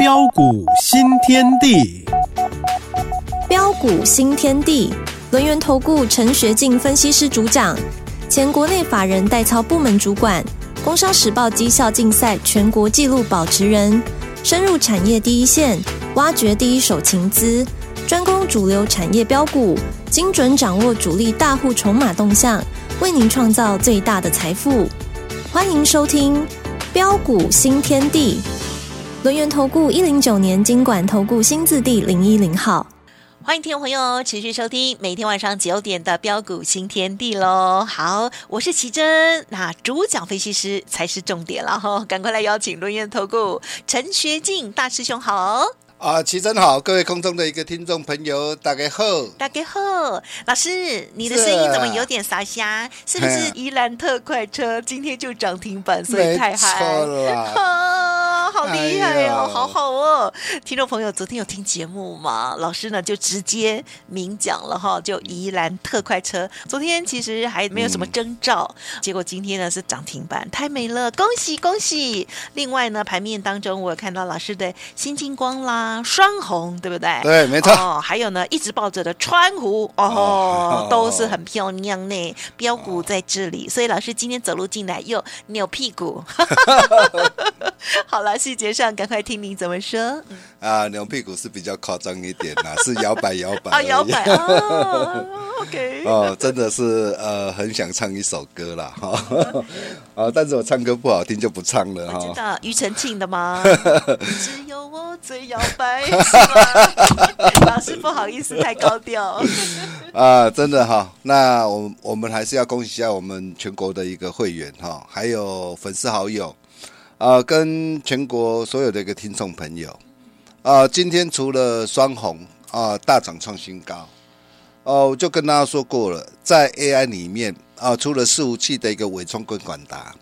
标股新天地，标股新天地，轮源投顾陈学进分析师主讲，前国内法人代操部门主管，工商时报绩效竞赛全国纪录保持人，深入产业第一线，挖掘第一手情资，专攻主流产业标股，精准掌握主力大户筹码动向，为您创造最大的财富。欢迎收听标股新天地。轮源投顾一零九年金管投顾新字第零一零号，欢迎听众朋友持续收听每天晚上九点的标股新天地喽。好，我是奇珍，那主讲分析师才是重点了哈，赶快来邀请轮源投顾陈学进大师兄好。啊，奇珍好，各位空中的一个听众朋友，大家好，大家好，老师，你的声音怎么有点沙沙？是，不是宜兰特快车今天就涨停板，所以太嗨？没错啦。好厉害哦，好好哦！听众朋友，昨天有听节目吗？老师呢就直接明讲了哈，就宜兰特快车，昨天其实还没有什么征兆，嗯、结果今天呢是涨停板，太美了，恭喜恭喜！另外呢，盘面当中我有看到老师的新金光啦，双红，对不对？对，没错。哦，还有呢，一直抱着的川湖哦，哦，都是很漂亮呢，标股在这里，所以老师今天走路进来又扭屁股。好了。细节上，赶快听你怎么说。啊，扭屁股是比较夸张一点啦，是摇摆摇摆。啊，摇摆啊，OK。哦，真的是呃，很想唱一首歌啦。哈。啊，但是我唱歌不好听，就不唱了哈。知道庾澄庆的吗？只有我最摇摆，老师不好意思，太高调。啊，真的哈。那我我们还是要恭喜一下我们全国的一个会员哈，还有粉丝好友。啊、呃，跟全国所有的一个听众朋友，啊、呃，今天除了双红啊、呃、大涨创新高，哦、呃，我就跟大家说过了，在 AI 里面啊、呃，除了伺服器的一个伟创跟广达，啊、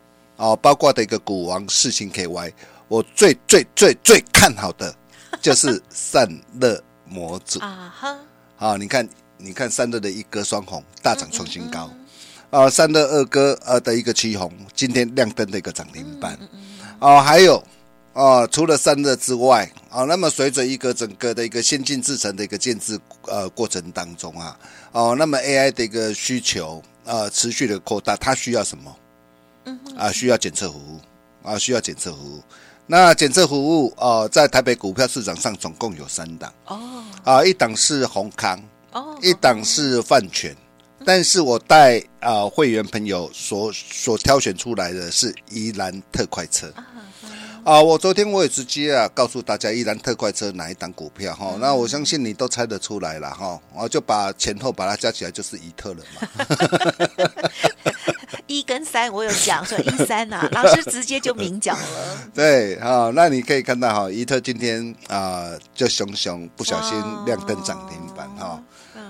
呃，包括的一个股王四星 KY，我最最最最看好的就是散热模组。啊哈，好，你看你看散热的一哥双红大涨创新高，啊，散热二哥呃的一个七红今天亮灯的一个涨停板。哦，还有哦，除了散热之外，哦，那么随着一个整个的一个先进制程的一个建制呃过程当中啊，哦，那么 AI 的一个需求呃持续的扩大，它需要什么？嗯啊，需要检测服务啊，需要检测服务。那检测服务哦，在台北股票市场上总共有三档哦，啊，一档是宏康哦，一档是泛全。但是我带啊、呃、会员朋友所所挑选出来的是宜兰特快车啊、呃，我昨天我也直接啊告诉大家宜兰特快车哪一档股票哈，那我相信你都猜得出来了哈，我就把前后把它加起来就是宜特了嘛。一跟三我有讲，所以一三呐，老师直接就明讲了。对啊，那你可以看到哈，宜特今天啊、呃、就熊熊不小心亮灯涨停板哈。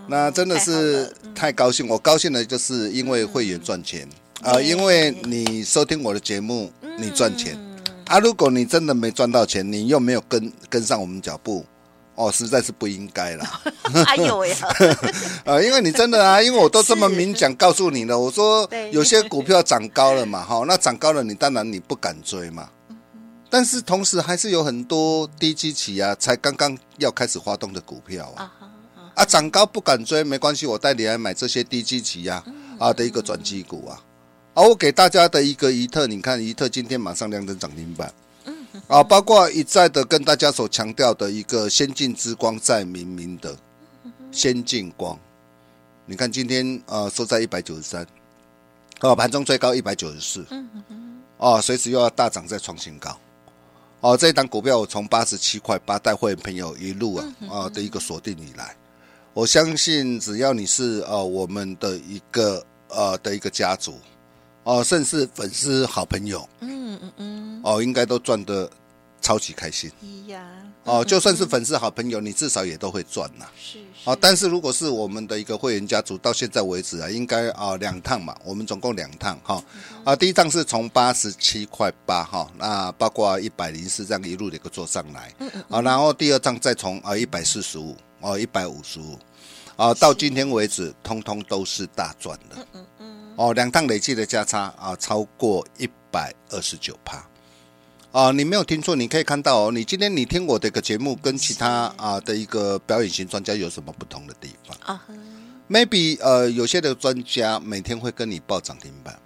那真的是太高兴，我高兴的就是因为会员赚钱啊，因为你收听我的节目，你赚钱啊。如果你真的没赚到钱，你又没有跟跟上我们脚步，哦，实在是不应该了。哎呦呀！啊，因为你真的啊，因为我都这么明讲告诉你了，我说有些股票涨高了嘛，哈，那涨高了，你当然你不敢追嘛。但是同时还是有很多低基企啊，才刚刚要开始发动的股票啊。啊，涨高不敢追没关系，我带你来买这些低基期呀，啊的一个转机股啊，啊，我给大家的一个宜特，你看宜特今天马上亮灯涨停板，啊，包括一再的跟大家所强调的一个先进之光在明明的先进光，你看今天呃收在一百九十三，啊盘中最高一百九十四，啊随时又要大涨再创新高，哦这一档股票我从八十七块八带会员朋友一路啊啊的一个锁定以来。我相信，只要你是呃我们的一个呃的一个家族，哦、呃，甚至粉丝好朋友，嗯嗯嗯，哦、呃，应该都赚得超级开心。呀，哦，就算是粉丝好朋友，你至少也都会赚呐。是。哦、呃，但是如果是我们的一个会员家族，到现在为止啊，应该啊两趟嘛，我们总共两趟哈。啊、第一趟是从八十七块八哈，那包括一百零四这样一路的一个做上来，嗯嗯，啊，然后第二趟再从啊一百四十五哦一百五十五。啊，到今天为止，通通都是大赚的。嗯嗯嗯。哦，两趟累计的价差啊，超过一百二十九趴。啊，你没有听错，你可以看到哦，你今天你听我的一个节目，跟其他啊的一个表演型专家有什么不同的地方？啊，maybe 呃，有些的专家每天会跟你报涨停板，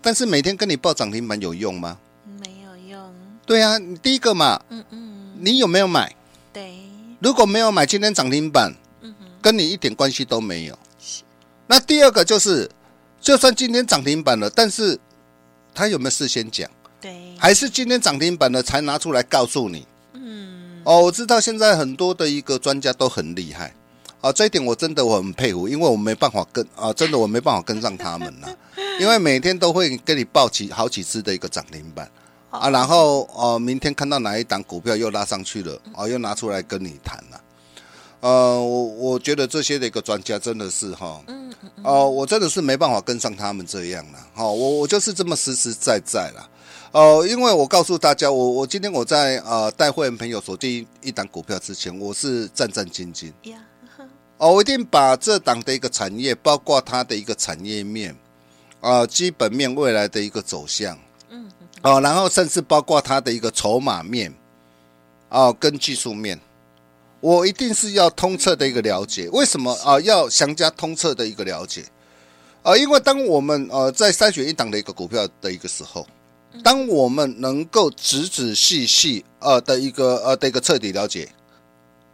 但是每天跟你报涨停板有用吗？没有用。对啊，第一个嘛，嗯嗯，你有没有买？对，如果没有买，今天涨停板，跟你一点关系都没有。那第二个就是，就算今天涨停板了，但是他有没有事先讲？对，还是今天涨停板了才拿出来告诉你？嗯，哦，我知道现在很多的一个专家都很厉害，啊，这一点我真的我很佩服，因为我没办法跟啊，真的我没办法跟上他们呐，因为每天都会跟你报几好几次的一个涨停板啊，然后哦，明天看到哪一档股票又拉上去了，哦，又拿出来跟你谈了。呃，我我觉得这些的一个专家真的是哈，嗯嗯，哦，我真的是没办法跟上他们这样了，哈，我我就是这么实实在在了，哦，因为我告诉大家，我我今天我在呃带会员朋友锁定一档股票之前，我是战战兢兢，哦，我一定把这档的一个产业，包括它的一个产业面，啊，基本面未来的一个走向，嗯，哦，然后甚至包括它的一个筹码面，哦，跟技术面。我一定是要通彻的一个了解，为什么啊？要详加通彻的一个了解啊？因为当我们呃在筛选一档的一个股票的一个时候，当我们能够仔仔细细呃的一个呃的一个彻底了解，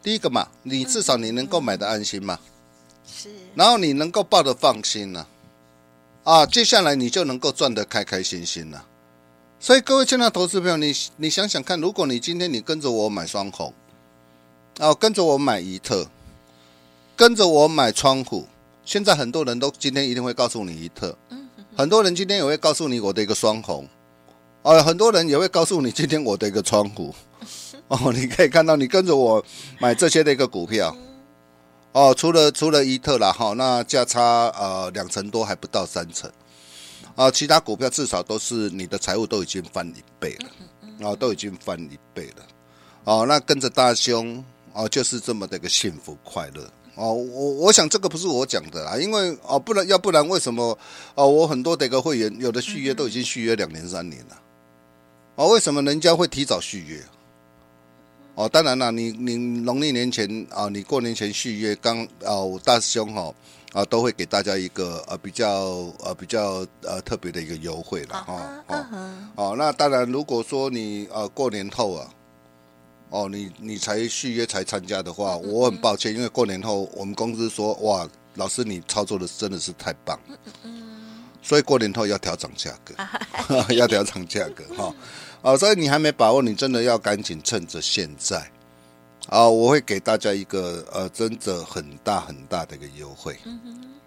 第一个嘛，你至少你能够买的安心嘛，是，然后你能够抱的放心呢，啊，接下来你就能够赚得开开心心了。所以各位亲爱的投资朋友，你你想想看，如果你今天你跟着我买双红。哦，跟着我买宜特，跟着我买窗户。现在很多人都今天一定会告诉你宜特，很多人今天也会告诉你我的一个双红，哦，很多人也会告诉你今天我的一个窗户。哦，你可以看到，你跟着我买这些的一个股票，哦，除了除了伊特啦，哈，那价差呃两成多还不到三成，啊，其他股票至少都是你的财务都已经翻一倍了，啊，都已经翻一倍了，哦，那跟着大兄。哦，就是这么的一个幸福快乐哦，我我想这个不是我讲的啦，因为哦，不然要不然为什么哦，我很多的一个会员有的续约都已经续约两年三年了，哦，为什么人家会提早续约？哦，当然了，你你农历年前啊，你过年前续约，刚哦大师兄哈啊都会给大家一个呃比较呃比较呃特别的一个优惠了哈哦哦，那当然如果说你呃过年后啊。哦，你你才续约才参加的话，我很抱歉，因为过年后我们公司说，哇，老师你操作的真的是太棒了，所以过年后要调整价格，要调整价格哈，啊，所以你还没把握，你真的要赶紧趁着现在，啊，我会给大家一个呃，真的很大很大的一个优惠，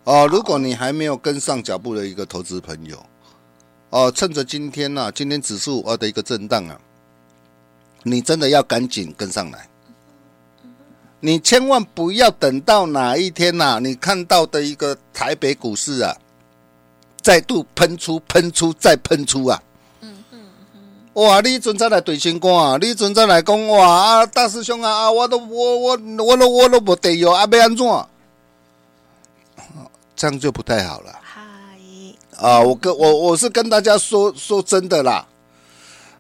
哦，如果你还没有跟上脚步的一个投资朋友，哦，趁着今天呐，今天指数啊的一个震荡啊。你真的要赶紧跟上来，你千万不要等到哪一天呐、啊，你看到的一个台北股市啊，再度喷出、喷出、再喷出啊！嗯嗯嗯，哇！你准再来对新光啊，你准再来讲哇啊，大师兄啊啊，我都我我我都我都不得有啊，要安怎？这样就不太好了。嗨，啊，我跟我我是跟大家说说真的啦。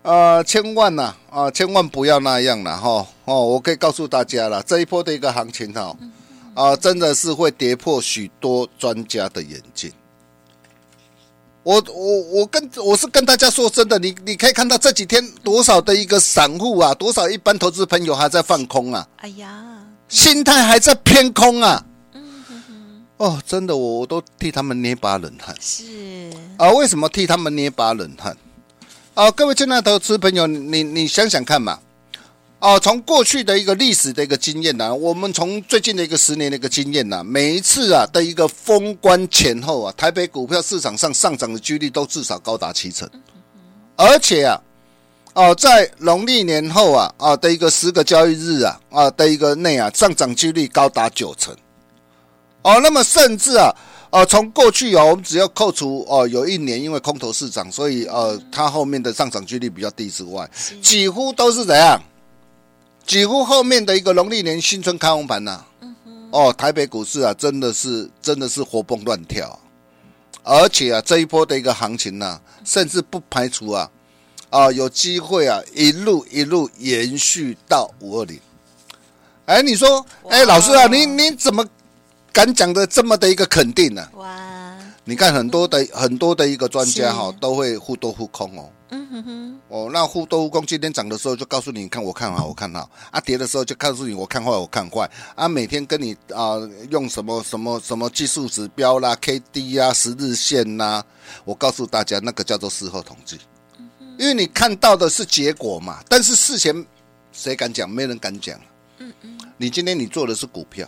呃，千万呐，啊，千万不要那样了哈，哦，我可以告诉大家了，这一波的一个行情哈，啊，真的是会跌破许多专家的眼镜。我我我跟我是跟大家说真的，你你可以看到这几天多少的一个散户啊，多少一般投资朋友还在放空啊，哎呀，心态还在偏空啊，哦，真的，我我都替他们捏把冷汗。是啊，为什么替他们捏把冷汗？啊，各位亲爱的投资朋友，你你想想看嘛，哦，从过去的一个历史的一个经验呢，我们从最近的一个十年的一个经验呢，每一次啊的一个封关前后啊，台北股票市场上上涨的几率都至少高达七成，而且啊，哦，在农历年后啊啊的一个十个交易日啊啊的一个内啊，上涨几率高达九成，哦，那么甚至啊。呃，从过去哦，我们只要扣除哦、呃，有一年因为空头市场，所以呃，它后面的上涨几率比较低之外，几乎都是怎样？几乎后面的一个农历年新春开红盘呐，哦，台北股市啊，真的是真的是活蹦乱跳，而且啊，这一波的一个行情呢、啊，甚至不排除啊，啊，有机会啊，一路一路延续到五二零。哎，你说，哎，老师啊，你你怎么敢讲的这么的一个肯定呢？哇，你看很多的很多的一个专家哈，都会互多互空哦。嗯哼哼，哦，那互多互空，今天涨的时候就告诉你，你看我看好，我看好啊；跌的时候就告诉你，我看坏，我看坏啊。每天跟你啊用什么什么什么技术指标啦、K D 啊、十日线呐，我告诉大家，那个叫做事后统计，因为你看到的是结果嘛，但是事前谁敢讲？没人敢讲。嗯嗯，你今天你做的是股票，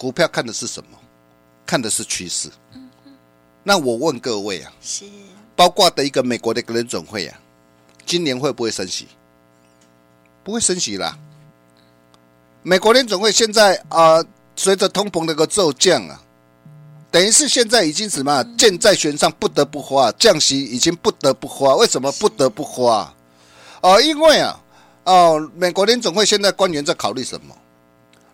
股票看的是什么？看的是趋势。那我问各位啊，是。包括的一个美国的一个联准会啊，今年会不会升息？不会升息啦。美国联准会现在啊，随着通膨的一个骤降啊，等于是现在已经什么箭在弦上，不得不花，降息已经不得不花。为什么不得不花？哦，因为啊，哦，美国联总会现在官员在考虑什么？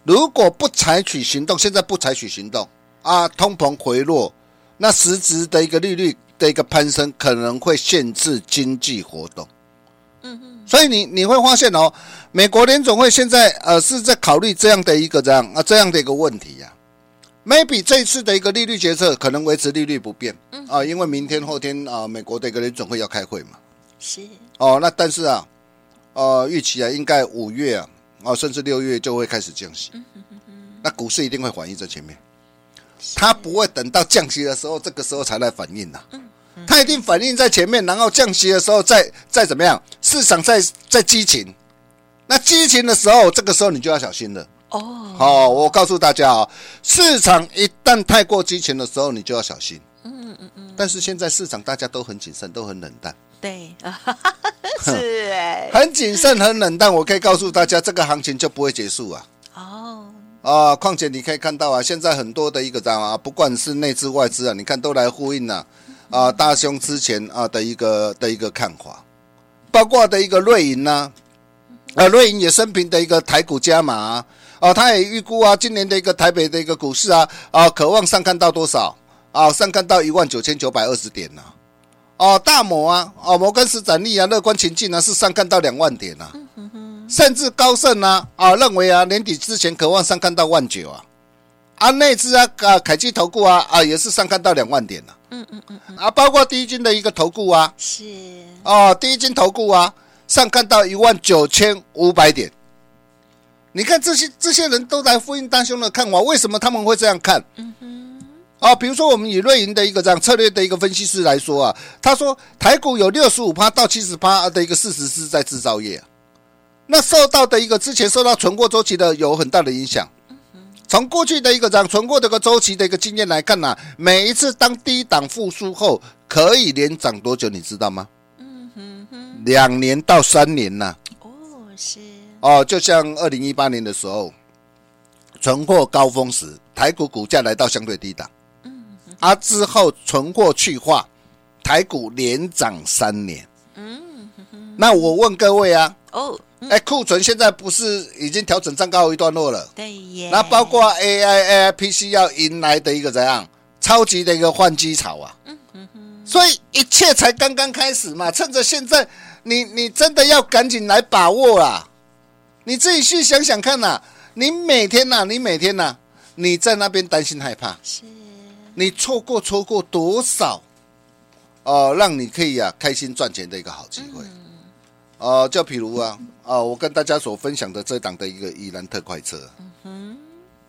如果不采取行动，现在不采取行动啊，通膨回落，那实质的一个利率。的一个攀升可能会限制经济活动，嗯嗯，所以你你会发现哦，美国联总会现在呃是在考虑这样的一个这样啊这样的一个问题呀。Maybe 这一次的一个利率决策可能维持利率不变，嗯啊，因为明天后天啊美国的一个联总会要开会嘛，是哦，那但是啊，呃预期啊应该五月啊啊甚至六月就会开始降息，嗯嗯嗯，那股市一定会反映在前面。它不会等到降息的时候，这个时候才来反应呐。它一定反应在前面，然后降息的时候再再怎么样，市场在在激情，那激情的时候，这个时候你就要小心了。哦，好，我告诉大家啊，市场一旦太过激情的时候，你就要小心。嗯嗯嗯。但是现在市场大家都很谨慎，都很冷淡。对，是哎，很谨慎，很冷淡。我可以告诉大家，这个行情就不会结束啊。哦。啊，况且你可以看到啊，现在很多的一个这样啊，不管是内资外资啊，你看都来呼应了啊，大兄之前啊的一个的一个看法，包括的一个瑞银呢，啊，瑞银也生平的一个台股加码啊，啊，他也预估啊，今年的一个台北的一个股市啊，啊，渴望上看到多少啊？上看到一万九千九百二十点呢？哦，大摩啊，哦，摩根士丹利啊，乐观情境呢，是上看到两万点啊。甚至高盛啊啊认为啊年底之前渴望上看到万九啊，啊内资啊啊凯基投顾啊啊也是上看到两万点啊，嗯嗯嗯啊包括第一金的一个投顾啊。是。哦第一金投顾啊上看到一万九千五百点，你看这些这些人都来呼应大兄的看法，为什么他们会这样看？嗯哼啊比如说我们以瑞银的一个这样策略的一个分析师来说啊，他说台股有六十五趴到七十趴的一个事实是在制造业啊。那受到的一个之前受到存货周期的有很大的影响。从过去的一个涨存货的一个周期的一个经验来看呢，每一次当低档复苏后，可以连涨多久？你知道吗？嗯哼哼，两年到三年呐。哦，是。哦，就像二零一八年的时候，存货高峰时，台股股价来到相对低档。嗯。而之后存货去化，台股连涨三年。嗯哼。那我问各位啊。哦。哎，库存现在不是已经调整站高一段落了？对耶。那包括 AI、AI、PC 要迎来的一个怎样超级的一个换机潮啊？嗯嗯嗯。所以一切才刚刚开始嘛，趁着现在，你你真的要赶紧来把握啊！你自己去想想看呐，你每天呐，你每天呐，你在那边担心害怕，是。你错过错过多少哦，让你可以啊开心赚钱的一个好机会。哦，就比如啊。啊，我跟大家所分享的这档的一个伊兰特快车，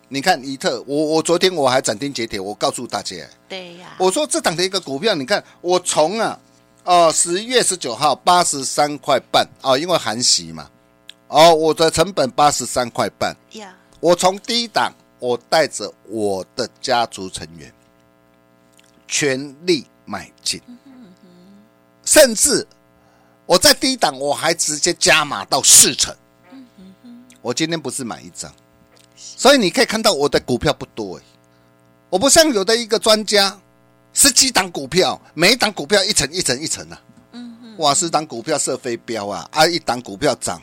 你看伊特，我我昨天我还斩钉截铁，我告诉大家，对呀，我说这档的一个股票，你看我从啊，哦十一月十九号八十三块半啊，因为含息嘛，哦，我的成本八十三块半，呀，我从低档，我带着我的家族成员全力买进，甚至。我在低档，我还直接加码到四成。我今天不是买一张，所以你可以看到我的股票不多。我不像有的一个专家，十几档股票，每一档股票一层一层一层啊。哇，十档股票射飞镖啊，啊，一档股票涨，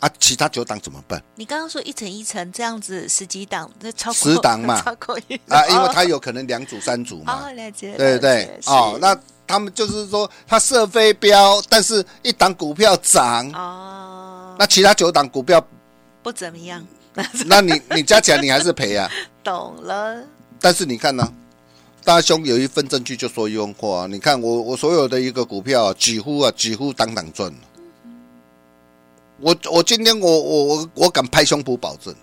啊，其他九档怎么办？你刚刚说一层一层这样子，十几档，那超过十档嘛？超过啊，因为它有可能两组三组嘛。哦，了解。对对对。哦，那。他们就是说他设飞镖，但是一档股票涨哦，那其他九档股票不怎么样，那你你加起来你还是赔啊？懂了。但是你看呢、啊，大兄有一份证据就说用过啊，你看我我所有的一个股票、啊、几乎啊几乎档档赚。我我今天我我我我敢拍胸脯保证，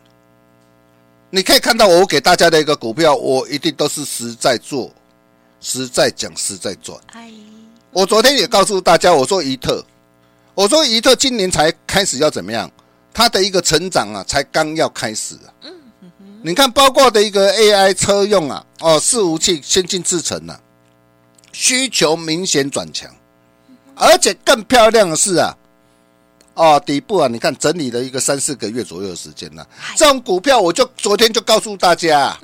你可以看到我给大家的一个股票，我一定都是实在做，实在讲，实在赚。我昨天也告诉大家，我说怡特，我说怡特今年才开始要怎么样，它的一个成长啊，才刚要开始啊。你看，包括的一个 AI 车用啊，哦，伺服器、先进制程啊，需求明显转强，而且更漂亮的是啊。哦，底部啊，你看整理了一个三四个月左右的时间了。这种股票，我就昨天就告诉大家，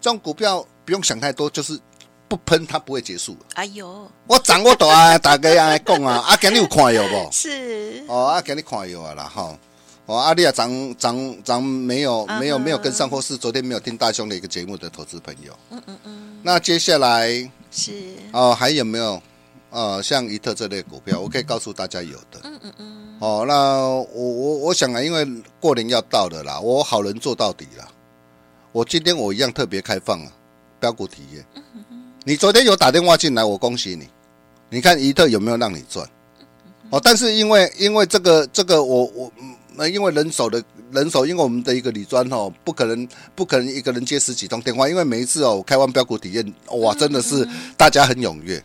这种股票不用想太多，就是不喷它不会结束。哎呦，我掌握到啊，大家来讲啊，阿，给你有看有不？是哦，阿，给你看有啊啦哈。哦，阿丽亚咱咱咱没有没有没有跟上，或是昨天没有听大兄的一个节目的投资朋友。嗯嗯嗯。那接下来是哦，还有没有？呃，像宜特这类股票，我可以告诉大家有的。嗯嗯嗯。哦，那我我我想啊，因为过年要到了啦，我好人做到底啦。我今天我一样特别开放啊，标股体验。嗯嗯嗯。你昨天有打电话进来，我恭喜你。你看宜特有没有让你赚？哦，但是因为因为这个这个我我那因为人手的人手，因为我们的一个李专哦，不可能不可能一个人接十几通电话，因为每一次哦，我开完标股体验，哇，真的是大家很踊跃。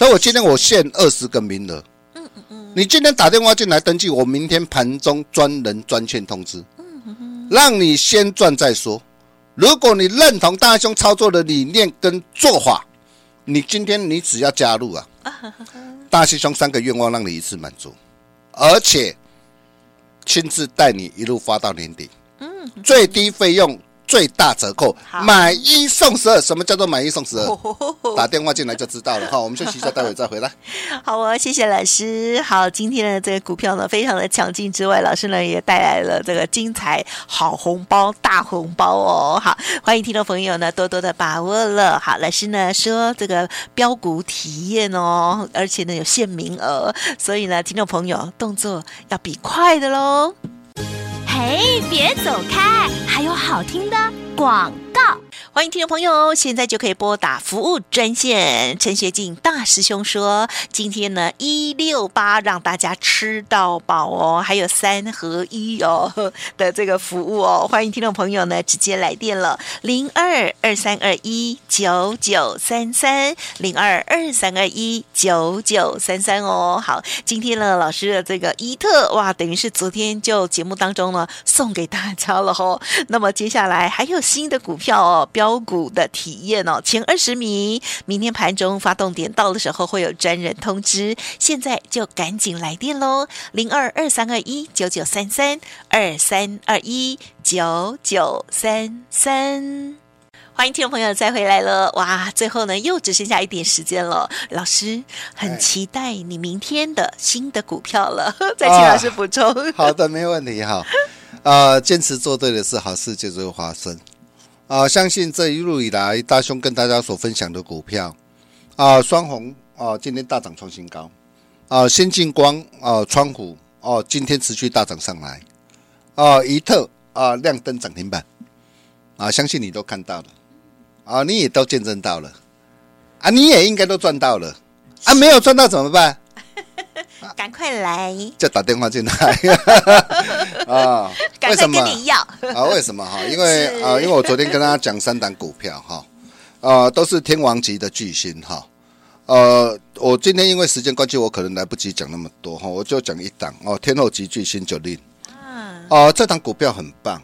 所以我今天我限二十个名额。嗯嗯嗯。你今天打电话进来登记，我明天盘中专人专线通知。嗯嗯嗯。让你先赚再说。如果你认同大兄操作的理念跟做法，你今天你只要加入啊，大师兄三个愿望让你一次满足，而且亲自带你一路发到年底。嗯。最低费用。最大折扣，买一送十二。什么叫做买一送十二？打电话进来就知道了。好，我们 休息一下，待会再回来。好哦，谢谢老师。好，今天的这个股票呢，非常的强劲之外，老师呢也带来了这个精彩好红包、大红包哦。好，欢迎听众朋友呢多多的把握了。好，老师呢说这个标股体验哦，而且呢有限名额，所以呢听众朋友动作要比快的喽。哎，别走开，还有好听的广。欢迎听众朋友，现在就可以拨打服务专线。陈学进大师兄说，今天呢一六八让大家吃到饱哦，还有三合一哦的这个服务哦。欢迎听众朋友呢直接来电了，零二二三二一九九三三零二二三二一九九三三哦。好，今天呢老师的这个伊特哇，等于是昨天就节目当中呢送给大家了哦。那么接下来还有新的股票哦。标股的体验哦，前二十名，明天盘中发动点到的时候会有专人通知，现在就赶紧来电喽，零二二三二一九九三三二三二一九九三三，欢迎听众朋友再回来了，哇，最后呢又只剩下一点时间了，老师很期待你明天的新的股票了，再请老师补充。啊、好的，没问题哈，呃，坚持做对的事，好事就会发生。啊，相信这一路以来，大兄跟大家所分享的股票，啊，双红啊，今天大涨创新高，啊，先进光啊，窗户哦，今天持续大涨上来，啊，宜特啊，亮灯涨停板，啊，相信你都看到了，啊，你也都见证到了，啊，你也应该都赚到了，啊，没有赚到怎么办？赶快来！就打电话进来 啊！为什么？跟你要啊？为什么哈？因为啊，因为我昨天跟大家讲三档股票哈，呃，都是天王级的巨星哈。呃，我今天因为时间关系，我可能来不及讲那么多哈，我就讲一档哦，天后级巨星九令啊。哦，这档股票很棒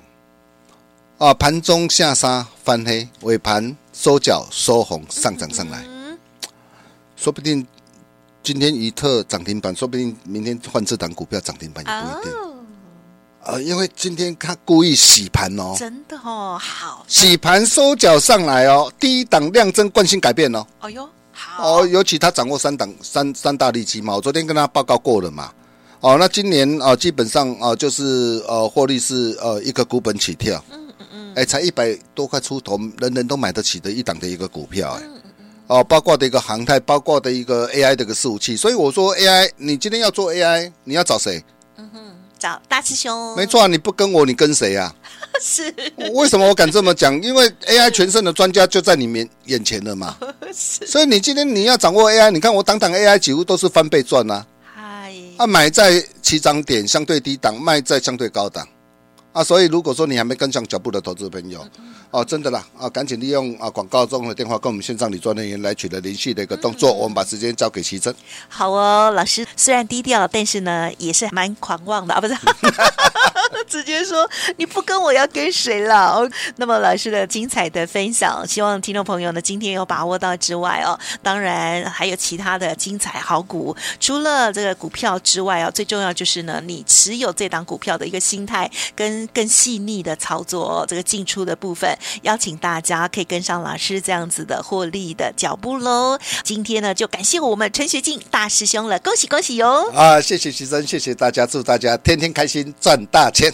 啊！盘中下杀翻黑，尾盘收脚收红，上涨上来，说不定。今天一特涨停板，说不定明天换这档股票涨停板也不一定。呃，因为今天他故意洗盘哦，真的哦，好，洗盘收脚上来哦，第一档量增惯性改变哦。哦哟，好哦，尤其他掌握三档三三大利基嘛，我昨天跟他报告过了嘛。哦，那今年啊，基本上啊，就是呃，获利是呃一个股本起跳，嗯嗯嗯，哎，才一百多块出头，人人都买得起的一档的一个股票，哎。哦，包括的一个航太，包括的一个 AI 的一个伺服器。所以我说 AI，你今天要做 AI，你要找谁？嗯哼，找大师兄。没错啊，你不跟我，你跟谁呀？是。为什么我敢这么讲？因为 AI 全胜的专家就在你面眼前了嘛。是。所以你今天你要掌握 AI，你看我档档 AI 几乎都是翻倍赚啊。嗨。啊，买在起涨点相对低档，卖在相对高档。啊，所以如果说你还没跟上脚步的投资朋友，哦，真的啦，啊，赶紧利用啊广告中的电话跟我们线上理专人员来取得联系的一个动作，我们把时间交给奇珍。好哦，老师虽然低调，但是呢也是蛮狂妄的啊，不是？直接说你不跟我要跟谁了？哦，那么老师的精彩的分享，希望听众朋友呢今天有把握到之外哦，当然还有其他的精彩好股，除了这个股票之外啊，最重要就是呢你持有这档股票的一个心态跟。更细腻的操作，这个进出的部分，邀请大家可以跟上老师这样子的获利的脚步喽。今天呢，就感谢我们陈学进大师兄了，恭喜恭喜哟！啊，谢谢徐生，谢谢大家，祝大家天天开心，赚大钱。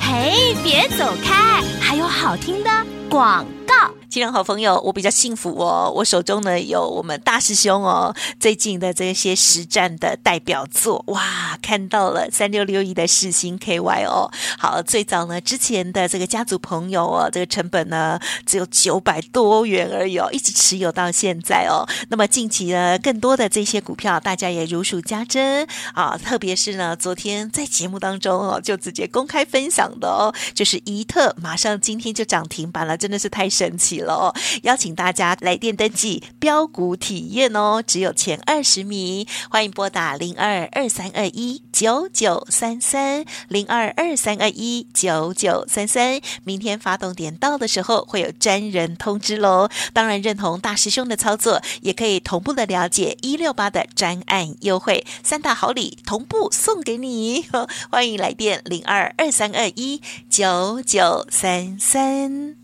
嘿，别走开，还有好听的广告。亲人好朋友，我比较幸福哦，我手中呢有我们大师兄哦最近的这些实战的代表作哇，看到了三六六一的世星 KY 哦，好，最早呢之前的这个家族朋友哦，这个成本呢只有九百多元而已哦，一直持有到现在哦。那么近期呢更多的这些股票，大家也如数家珍啊，特别是呢昨天在节目当中哦就直接公开分享的哦，就是宜特马上今天就涨停板了，真的是太神奇了。了，邀请大家来电登记标股体验哦，只有前二十名，欢迎拨打零二二三二一九九三三零二二三二一九九三三。明天发动点到的时候会有专人通知喽。当然认同大师兄的操作，也可以同步的了解一六八的专案优惠，三大好礼同步送给你。欢迎来电零二二三二一九九三三。